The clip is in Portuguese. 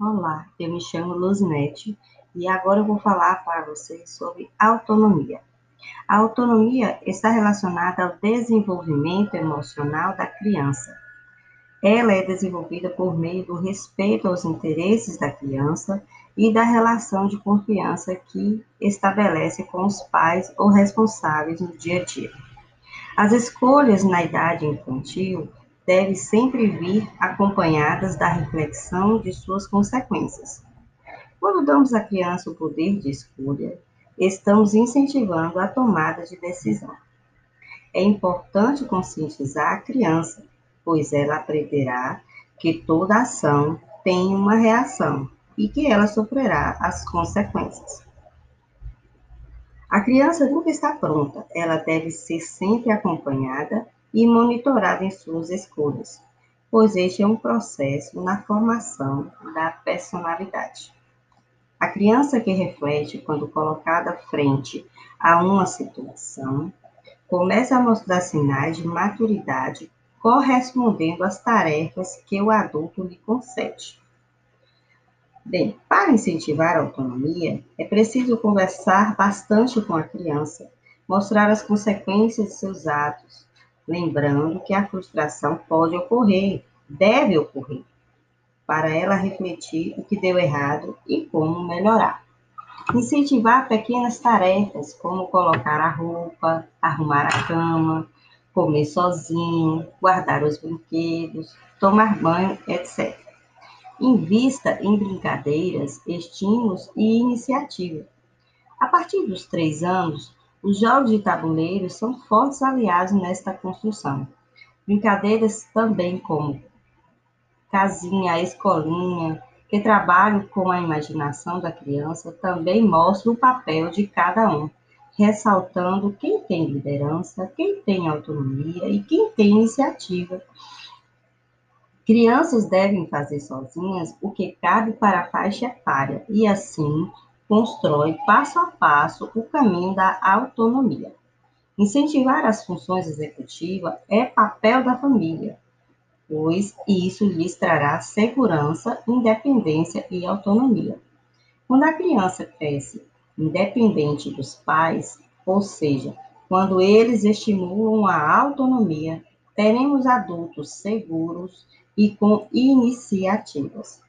Olá, eu me chamo Luzinete e agora eu vou falar para vocês sobre autonomia. A autonomia está relacionada ao desenvolvimento emocional da criança. Ela é desenvolvida por meio do respeito aos interesses da criança e da relação de confiança que estabelece com os pais ou responsáveis no dia a dia. As escolhas na idade infantil devem sempre vir acompanhadas da reflexão de suas consequências. Quando damos à criança o poder de escolha, estamos incentivando a tomada de decisão. É importante conscientizar a criança, pois ela aprenderá que toda ação tem uma reação e que ela sofrerá as consequências. A criança nunca está pronta, ela deve ser sempre acompanhada e monitorada em suas escolhas, pois este é um processo na formação da personalidade. A criança que reflete quando colocada frente a uma situação começa a mostrar sinais de maturidade correspondendo às tarefas que o adulto lhe concede. Bem, para incentivar a autonomia, é preciso conversar bastante com a criança, mostrar as consequências de seus atos, lembrando que a frustração pode ocorrer, deve ocorrer, para ela refletir o que deu errado e como melhorar. Incentivar pequenas tarefas, como colocar a roupa, arrumar a cama, comer sozinho, guardar os brinquedos, tomar banho, etc. Invista em brincadeiras, estímulos e iniciativa. A partir dos três anos, os jogos de tabuleiro são fortes aliados nesta construção. Brincadeiras também como casinha, escolinha, que trabalham com a imaginação da criança, também mostram o papel de cada um, ressaltando quem tem liderança, quem tem autonomia e quem tem iniciativa Crianças devem fazer sozinhas o que cabe para a faixa etária e, assim, constrói passo a passo o caminho da autonomia. Incentivar as funções executivas é papel da família, pois isso lhes trará segurança, independência e autonomia. Quando a criança cresce independente dos pais, ou seja, quando eles estimulam a autonomia, teremos adultos seguros e com iniciativas.